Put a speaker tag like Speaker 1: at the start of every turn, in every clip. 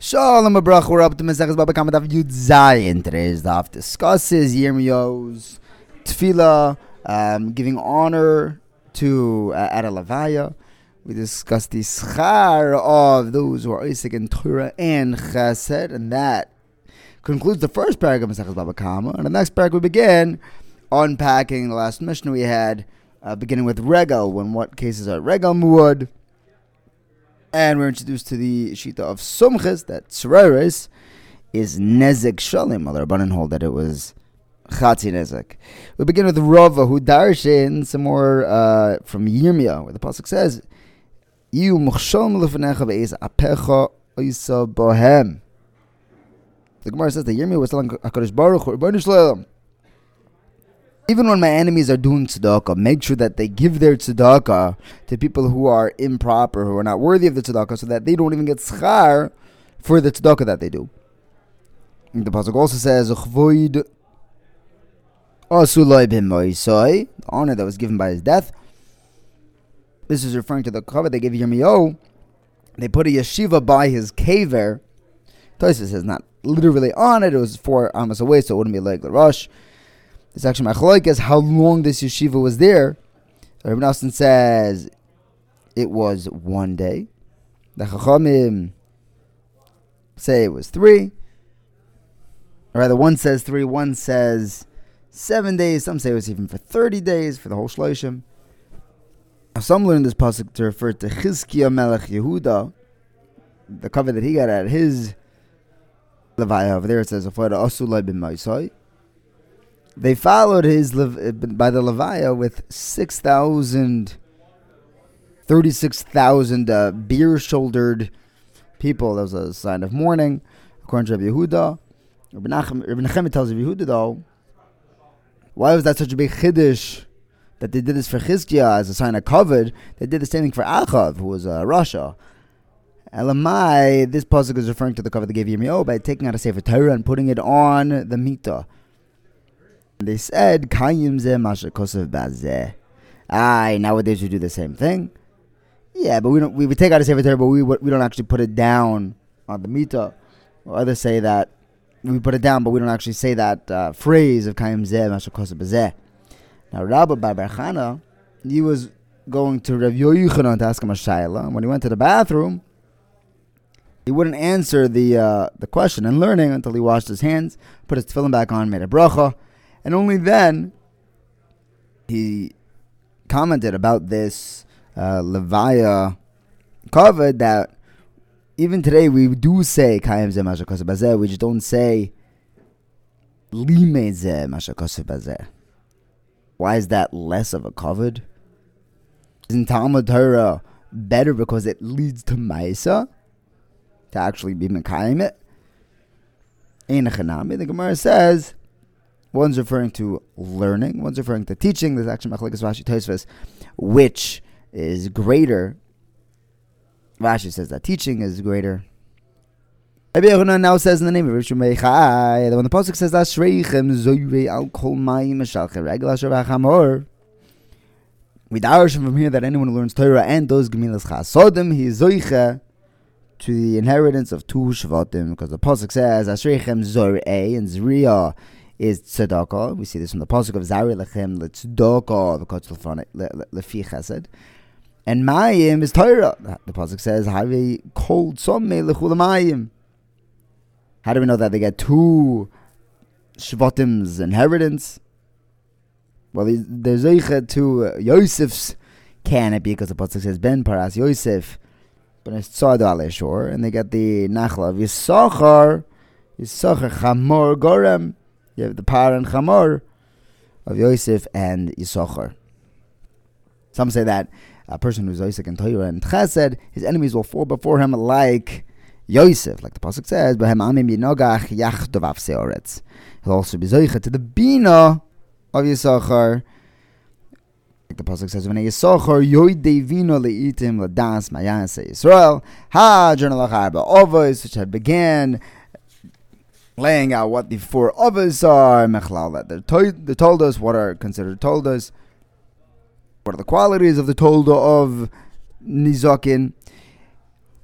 Speaker 1: Shalom Abrach, we're up to Mesechus Baba Kamadav Yud Zayin. Today's daf discusses Yirmiyo's tefillah, um, giving honor to uh, at a levaya. We discussed the schar of those who are oisek and Torah and Chesed, and that concludes the first paragraph of Mesechus Baba Kama. And the next paragraph we begin unpacking the last mission we had, uh, beginning with Regal, when what cases are Regal Muad and we're introduced to the shita of sumches that tzereres is nezek shalim. While the rabbanon hold that it was chatzi nezek. We begin with Rava who darshin some more uh, from Yirmiyah, where the pasuk says, "You muchshalom lefnecha ve'ez apecha oisa bohem." The Gemara says that Yirmiyah was telling Hakadosh Baruch Hu, even when my enemies are doing tzedakah, make sure that they give their tzedakah to people who are improper, who are not worthy of the tzedakah, so that they don't even get schar for the tzedakah that they do. And the pasuk also says, "Chvoid asulay b'moisai," the honor that was given by his death. This is referring to the kavod they gave Yirmiyahu. They put a yeshiva by his kaver. Tosfos says not literally on it; it was four amas away, so it wouldn't be like the rush. It's actually machlokes how long this yeshiva was there. Rabbi Nelson says it was one day. The Chachamim say it was three. Rather, one says three, one says seven days. Some say it was even for 30 days for the whole Shloshim. Some learn this pasuk to refer to Chizkiah Melech Yehuda, the kavod that he got at his Levaya over there. It says, Asulai bin Maisai. They followed his by the Levaya with 6,000, 36,000 uh, beer shouldered people. That was a sign of mourning, according to Yehuda. Rabbi tells Yehuda, though, why was that such a big chiddush that they did this for Chizkiah as a sign of kavod? They did the same thing for Achav, who was uh, rasha. Elamai, this pasuk is referring to the kavod they gave Yirmiyahu by taking out a Sefer Torah and putting it on the Mita. They said, Kayim ze mashakosav bazeh. Aye, nowadays we do the same thing. Yeah, but we don't. We, we take out a sefer Torah, but we we don't actually put it down on the mita. Others say that we put it down, but we don't actually say that uh, phrase of Kayim zeh mashakosav bazeh. Now Rabbi Barbarchana, he was going to Rav Yochanan to ask him a shayla. When he went to the bathroom, he wouldn't answer the uh, the question and learning until he washed his hands, put his tefillin back on, made a bracha. And only then he commented about this uh, Levaya covered that even today we do say Kayim Zeh Mashakosef Bazeh, we just don't say Lime Zeh Mashakosef Bazeh. Why is that less of a covered? Isn't Talmud Torah better because it leads to Maisa? To actually be Mekayim it? The Gemara says One's referring to learning, one's referring to teaching. There's actually Machlekes Rashi Tosfos, which is greater. Rashi says that teaching is greater. Rabbi Yehuda now says in the name of Rishon Meichai, when the pasuk says Ashreichem zoyrei al kol mayim meshalche regel asher v'achamor, we darshan from here that anyone who learns Torah and does gemilas chasodim, he is zoiche to the inheritance of two shvatim, because the pasuk says Ashreichem zorei and zriya is tzedakah. We see this from the pasuk of Zari lechem letzedakah v'kotz lefi chesed. And mayim is Torah. The pasuk says Havi cold tzomei lechul mayim. How do we know that they get two shvatim's inheritance? Well, there's zeicha to uh, Yosef's canopy because the pasuk says Ben Paras Yosef, but it's tzad and they get the nachla of Yisachar, Yisachar Chamor Gorem. You have the Par and Chamor of Yosef and Yisachar. Some say that a person who's Yosef and Torah and Chesed, his enemies will fall before him like Yosef, like the pasuk says, "Behem amim yinogach yachdovav seoretz." He'll also be zoicha to the bina of Yisachar. Like the pasuk says, "When Yisachar yoidei vino leitim ladas mayase Yisrael ha journal arba ovos which had began laying out what the four others are, mechlal, that told, they told us what are considered toldas, what are the qualities of the tolda of nizokin.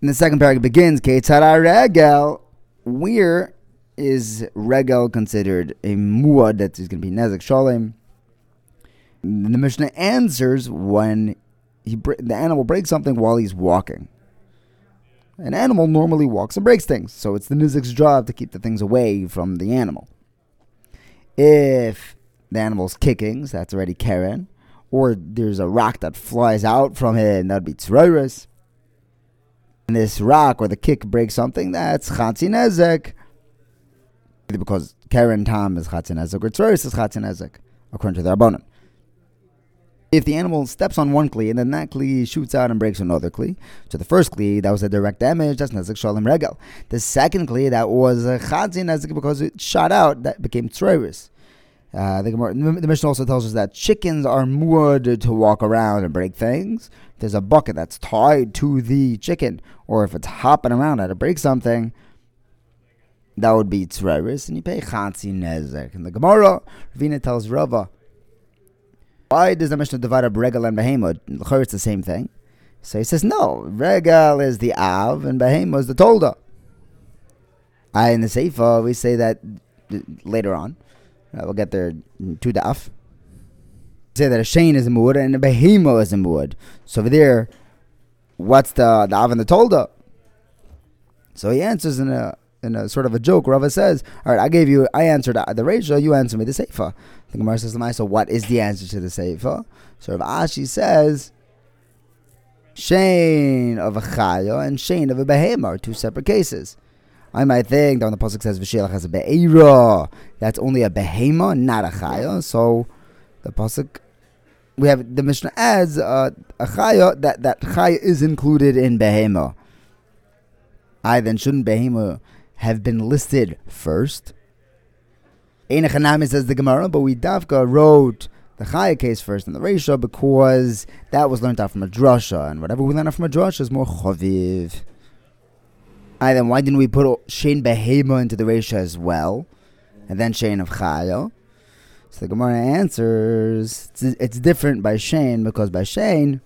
Speaker 1: And the second paragraph begins, Ketzara regel. Where is regel considered a muad that is going to be nezek shalem? The Mishnah answers when he the animal breaks something while he's walking. An animal normally walks and breaks things, so it's the nizik's job to keep the things away from the animal. If the animal's kicking, so that's already Keren, or there's a rock that flies out from it, and that'd be tzroiris. And this rock or the kick breaks something, that's chatzin nezek. Because Keren Tom is chatzin nezek, or tzroiris is chatzin nezek, according to the Rabbanon if the animal steps on one kli and then that kli shoots out and breaks another kli, so the first kli that was a direct damage, that's nezik shalom regel. The second kli that was a chadzin nezik because it shot out, that became tzroiris. Uh, the, the Mishnah also tells us that chickens are moored to walk around and break things. There's a bucket that's tied to the chicken, or if it's hopping around and it breaks something, that would be tzroiris, and you pay chatzin nezek. And the Gemara, Ravina tells Rava, why does the Mishnah divide up regal and behemoth? It's the same thing. So he says, no, regal is the av and behemoth is the tolda. I in the Seifa, we say that later on. Uh, we'll get there to daf. Say that a shane is a muad and a behemoth is a muad. So over there, what's the, the av and the tolda? So he answers in a in a sort of a joke. Rava says, "All right, I gave you, I answered the reisha, you answer me the seifa." The Gemara says, "So what is the answer to the seifa?" So Rav Ashi says, "Shane of a chayo and shane of a behema are two separate cases." I might think that when the pasuk says "V'shelach has a be'era," that's only a behema, not a chayo. So the pasuk. We have the Mishnah adds uh, a chaya that that chaya is included in behema. I then shouldn't behema have been listed first. Einachanami says the Gemara, but we Davka wrote the Chaya case first in the Reisha because that was learned out from a drasha, and whatever we learn out from a drasha is more chaviv. I then why didn't we put Shein Behema into the Reisha as well, and then Shein of Chaya? So the Gemara answers it's, it's different by Shane because by Shane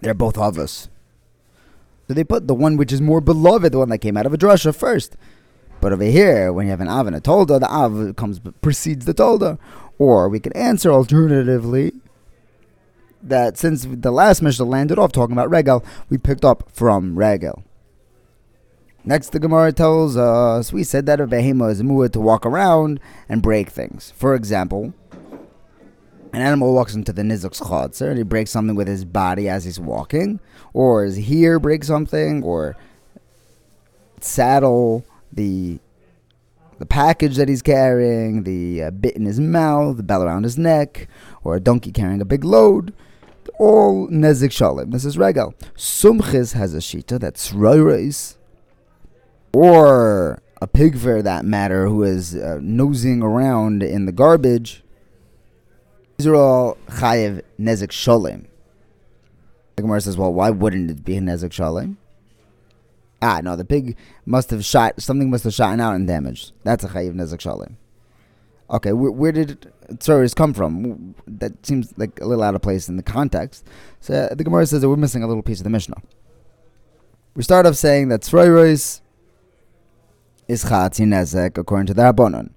Speaker 1: they're both of us. So they put the one which is more beloved, the one that came out of a drasha first. But over here, when you have an av and a tolda, the av comes precedes the tolda. Or we could answer alternatively that since the last Mishnah landed off talking about regal, we picked up from regal. Next, the Gemara tells us we said that a behemoth is muad to walk around and break things. For example, an animal walks into the nizuk's chotzer and he breaks something with his body as he's walking, or his ear breaks something, or saddle the the package that he's carrying, the uh, bit in his mouth, the bell around his neck, or a donkey carrying a big load. All nezik shalim. This is regal. Sumchis has a shita that's roiris, or a pig for that matter who is uh, nosing around in the garbage all chayiv nezik sholem. The Gemara says, well, why wouldn't it be a nezik sholem? Ah, no, the pig must have shot, something must have shot out and damaged. That's a chayiv nezik sholem. Okay, where, where did tzoris come from? That seems like a little out of place in the context. So the Gemara says that we're missing a little piece of the Mishnah. We start off saying that tzoris is chatzin nezek according to the Rabbanon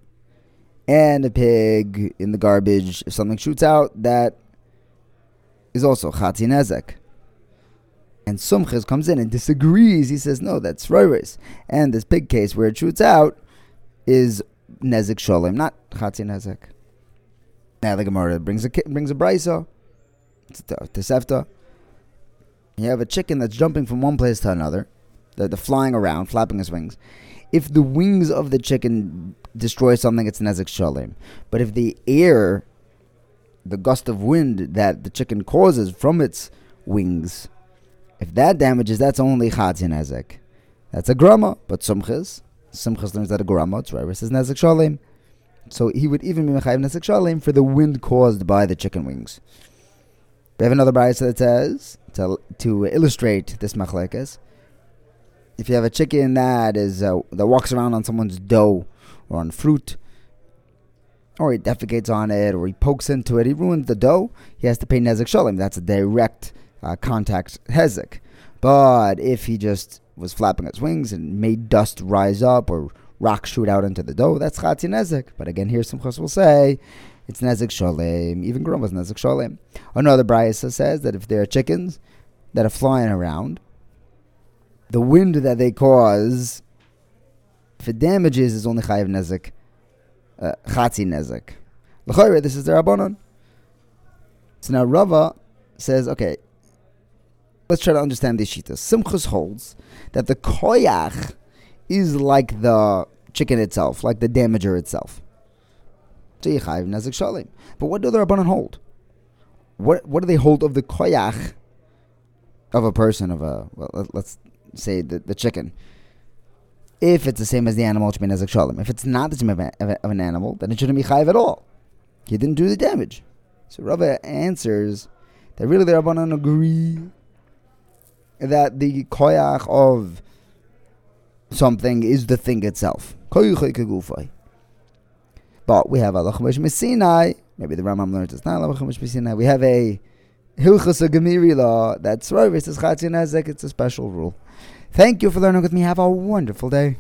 Speaker 1: and a pig in the garbage, if something shoots out, that is also Chati Nezek. And Sumchis comes in and disagrees. He says, no, that's Roiris. And this pig case where it shoots out is Nezek Sholem, not Chati Nezek. Now the Gemara brings a brings a brisa, Tosefta. You have a chicken that's jumping from one place to another, the, the flying around, flapping his wings if the wings of the chicken destroy something, it's nezek shalim. But if the air, the gust of wind that the chicken causes from its wings, if that damages, that's only chatzin nezek. That's a grama, but sumchis, sumchis learns that a grama, it's right, says nezek shalim. So he would even be mechayiv nezek shalim for the wind caused by the chicken wings. We have another brayso that says to to illustrate this machlekes if you have a chicken that is uh, that walks around on someone's dough or on fruit, or he defecates on it, or he pokes into it, he ruins the dough. He has to pay nezek shalim. That's a direct uh, contact hezek. But if he just was flapping its wings and made dust rise up or rocks shoot out into the dough, that's Chatzi Nezek. But again, here Simchas will say it's Nezek Sholem. Even Grum was Nezek Sholem. Another Brisa says that if there are chickens that are flying around, the wind that they cause, it damages, is only Chayiv Nezek, uh, Nezek. L'chayre, this is the Rabbanon. So now Rava says, okay, let's try to understand these shitas. Simchus holds that the koyach is like the chicken itself, like the damager itself. But what do the Rabbanon hold? What what do they hold of the koyach of a person of a well, let's say the, the chicken? If it's the same as the animal, should be nezek. If it's not the same of, of an animal, then it shouldn't be chayiv at all. He didn't do the damage. So Rava answers that really the Rabbanon agree that the koyach of something is the thing itself. But we have Allah Sinai. Maybe the Rambam learns it's not Allah Sinai. We have a Hilchas Gemiri law that's right. It's a special rule. Thank you for learning with me. Have a wonderful day.